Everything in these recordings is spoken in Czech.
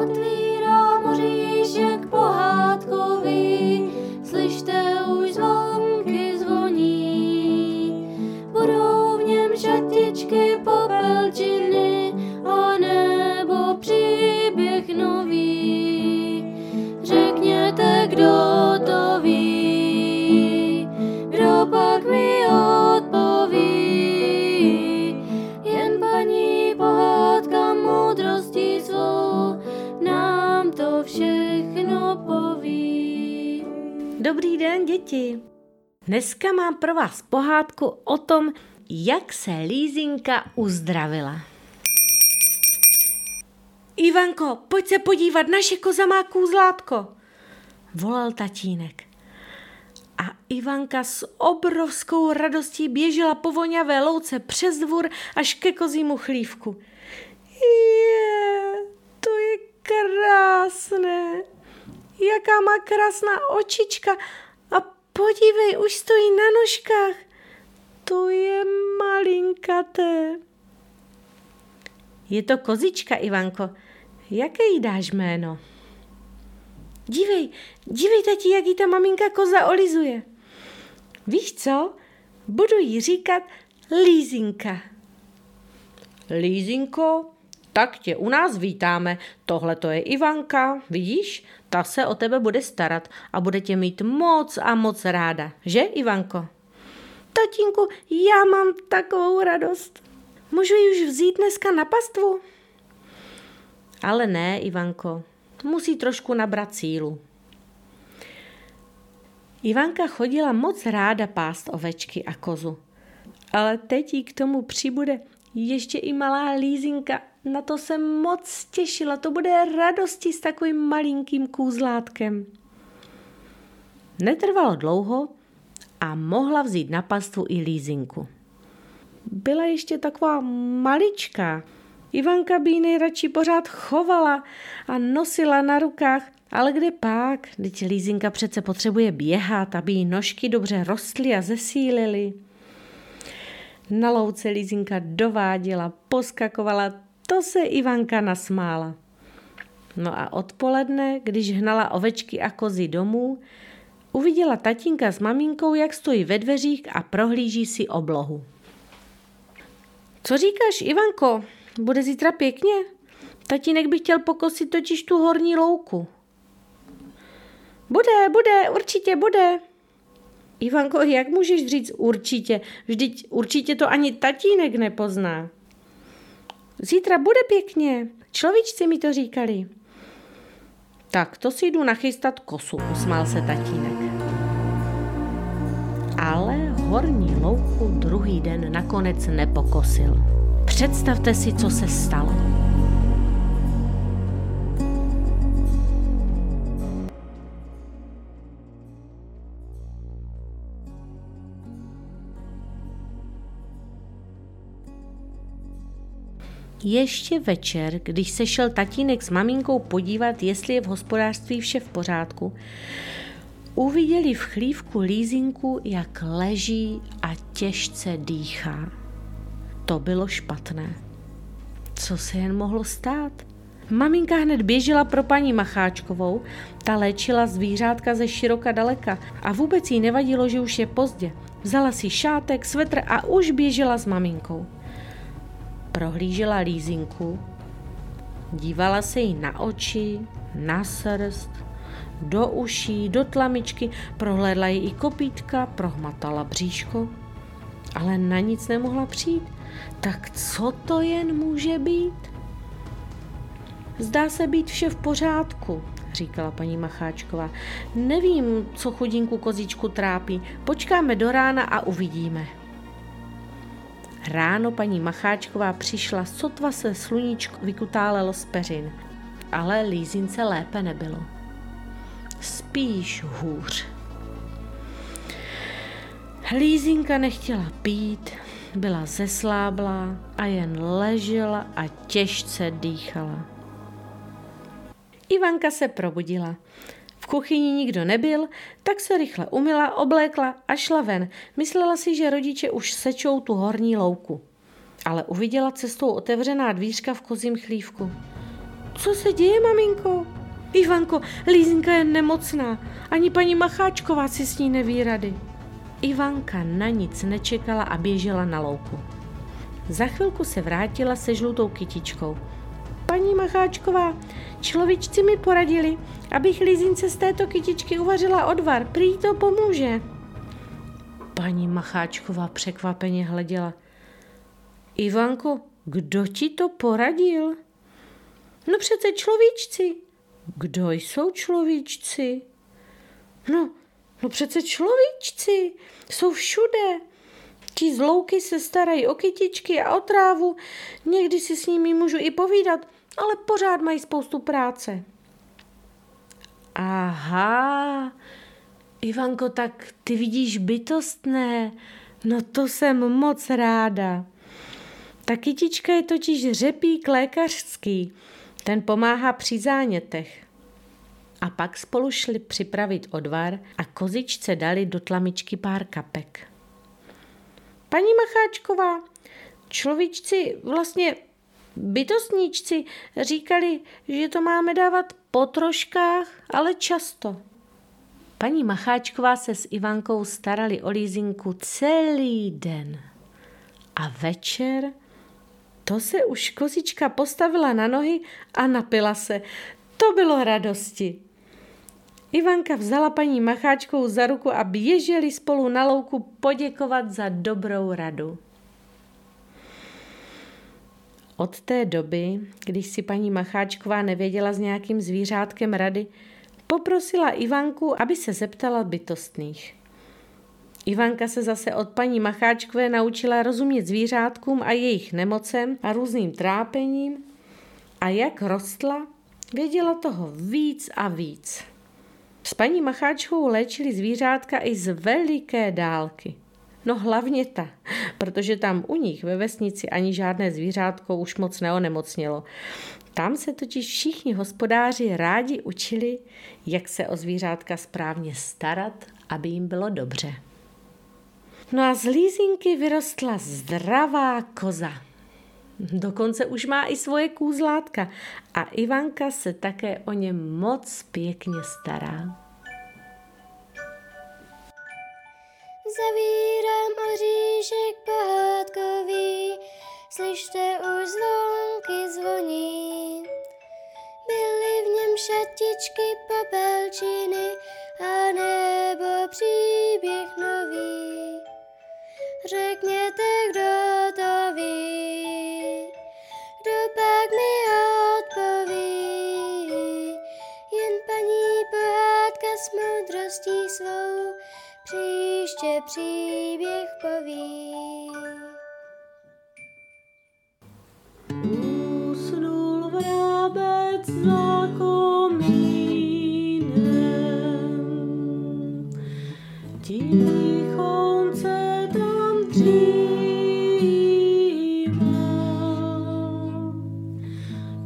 Gott. Den, děti. Dneska mám pro vás pohádku o tom, jak se Lízinka uzdravila. Ivanko, pojď se podívat, naše koza má kůzlátko, volal tatínek. A Ivanka s obrovskou radostí běžela po voňavé louce přes dvůr až ke kozímu chlívku. Je, to je krásné. Jaká má krásná očička podívej, už stojí na nožkách. To je malinkaté. Je to kozička, Ivanko. Jaké jí dáš jméno? Dívej, dívej, tati, jak jí ta maminka koza olizuje. Víš co? Budu jí říkat Lízinka. Lízinko, tak tě u nás vítáme. Tohle to je Ivanka, vidíš? Ta se o tebe bude starat a bude tě mít moc a moc ráda. Že, Ivanko? Tatínku, já mám takovou radost. Můžu ji už vzít dneska na pastvu? Ale ne, Ivanko, musí trošku nabrat sílu. Ivanka chodila moc ráda pást ovečky a kozu. Ale teď jí k tomu přibude ještě i malá lízinka. Na to se moc těšila, to bude radosti s takovým malinkým kůzlátkem. Netrvalo dlouho a mohla vzít na pastvu i lízinku. Byla ještě taková maličká, Ivanka by ji nejradši pořád chovala a nosila na rukách, ale kde pak, teď Lízinka přece potřebuje běhat, aby jí nožky dobře rostly a zesílily. Na louce Lízinka dováděla, poskakovala, to se Ivanka nasmála. No a odpoledne, když hnala ovečky a kozy domů, uviděla tatínka s maminkou, jak stojí ve dveřích a prohlíží si oblohu. Co říkáš, Ivanko? Bude zítra pěkně? Tatínek by chtěl pokosit totiž tu horní louku. Bude, bude, určitě bude. Ivanko, jak můžeš říct určitě? Vždyť určitě to ani tatínek nepozná. Zítra bude pěkně. Človíčci mi to říkali. Tak, to si jdu nachystat kosu, usmál se tatínek. Ale horní louku druhý den nakonec nepokosil. Představte si, co se stalo. Ještě večer, když se šel tatínek s maminkou podívat, jestli je v hospodářství vše v pořádku, uviděli v chlívku lízinku, jak leží a těžce dýchá. To bylo špatné. Co se jen mohlo stát? Maminka hned běžela pro paní Macháčkovou, ta léčila zvířátka ze široka daleka a vůbec jí nevadilo, že už je pozdě. Vzala si šátek, svetr a už běžela s maminkou. Prohlížela lízinku, dívala se jí na oči, na srst, do uší, do tlamičky, prohlédla jí i kopítka, prohmatala bříško, ale na nic nemohla přijít. Tak co to jen může být? Zdá se být vše v pořádku, říkala paní Macháčková. Nevím, co chudinku kozičku trápí. Počkáme do rána a uvidíme. Ráno paní Macháčková přišla, sotva se sluníčko vykutálelo z peřin, ale lízince lépe nebylo. Spíš hůř. Lízinka nechtěla pít, byla zesláblá a jen ležela a těžce dýchala. Ivanka se probudila. Kuchyni nikdo nebyl, tak se rychle umila, oblékla a šla ven. Myslela si, že rodiče už sečou tu horní louku. Ale uviděla cestou otevřená dvířka v kozím chlívku. Co se děje, maminko? Ivanko, Lízinka je nemocná. Ani paní Macháčková si s ní neví rady. Ivanka na nic nečekala a běžela na louku. Za chvilku se vrátila se žlutou kytičkou. Paní Macháčková, človíčci mi poradili, abych Lizince z této kytičky uvařila odvar. Prý to pomůže. Paní Macháčková překvapeně hleděla. Ivanko, kdo ti to poradil? No přece človíčci. Kdo jsou človíčci? No, no přece človíčci. Jsou všude. Ti zlouky se starají o kytičky a o trávu. Někdy si s nimi můžu i povídat, ale pořád mají spoustu práce. Aha, Ivanko, tak ty vidíš bytostné. No to jsem moc ráda. Ta kytička je totiž řepík lékařský. Ten pomáhá při zánětech. A pak spolu šli připravit odvar a kozičce dali do tlamičky pár kapek. Paní Macháčková, človíčci, vlastně bytostníčci říkali, že to máme dávat po troškách, ale často. Paní Macháčková se s Ivankou starali o lízinku celý den. A večer to se už kozička postavila na nohy a napila se. To bylo radosti. Ivanka vzala paní Macháčkou za ruku a běželi spolu na louku poděkovat za dobrou radu. Od té doby, když si paní Macháčková nevěděla s nějakým zvířátkem rady, poprosila Ivanku, aby se zeptala bytostných. Ivanka se zase od paní Macháčkové naučila rozumět zvířátkům a jejich nemocem a různým trápením a jak rostla, věděla toho víc a víc. S paní Macháčkou léčili zvířátka i z veliké dálky. No hlavně ta, protože tam u nich ve vesnici ani žádné zvířátko už moc neonemocnělo. Tam se totiž všichni hospodáři rádi učili, jak se o zvířátka správně starat, aby jim bylo dobře. No a z lízinky vyrostla zdravá koza. Dokonce už má i svoje kůzlátka a Ivanka se také o ně moc pěkně stará. Slyšte už zvonky zvoní. Byly v něm šatičky popelčiny a nebo příběh nový. Řekněte, kdo to ví, kdo pak mi odpoví. Jen paní pohádka s moudrostí svou příště příběh poví. Vrabec za komínem, tichonce tam dřívá.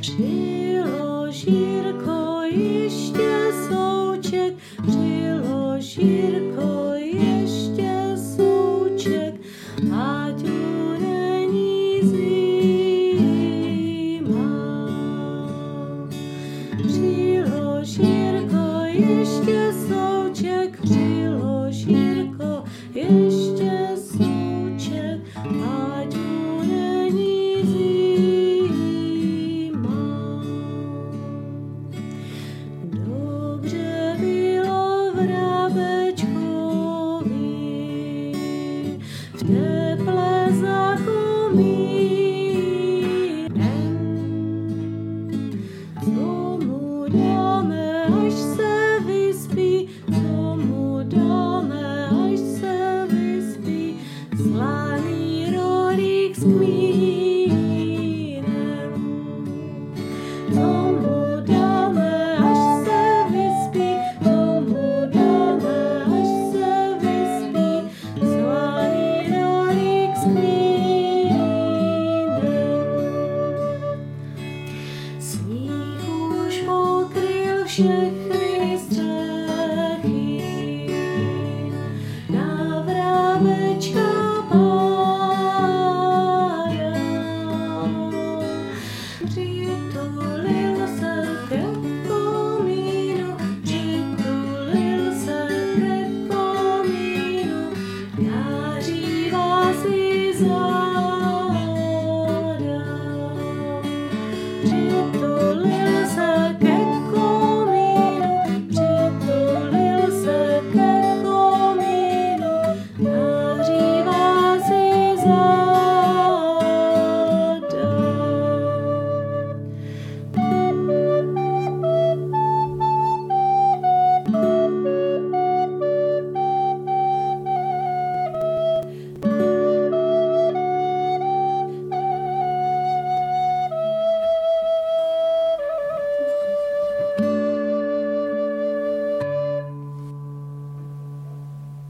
Přilož Jirko ještě souček, přilož souček, přilož Jirko ještě souček, ať mu není zima. Dobře bylo vrabečkovi v teple za komínem.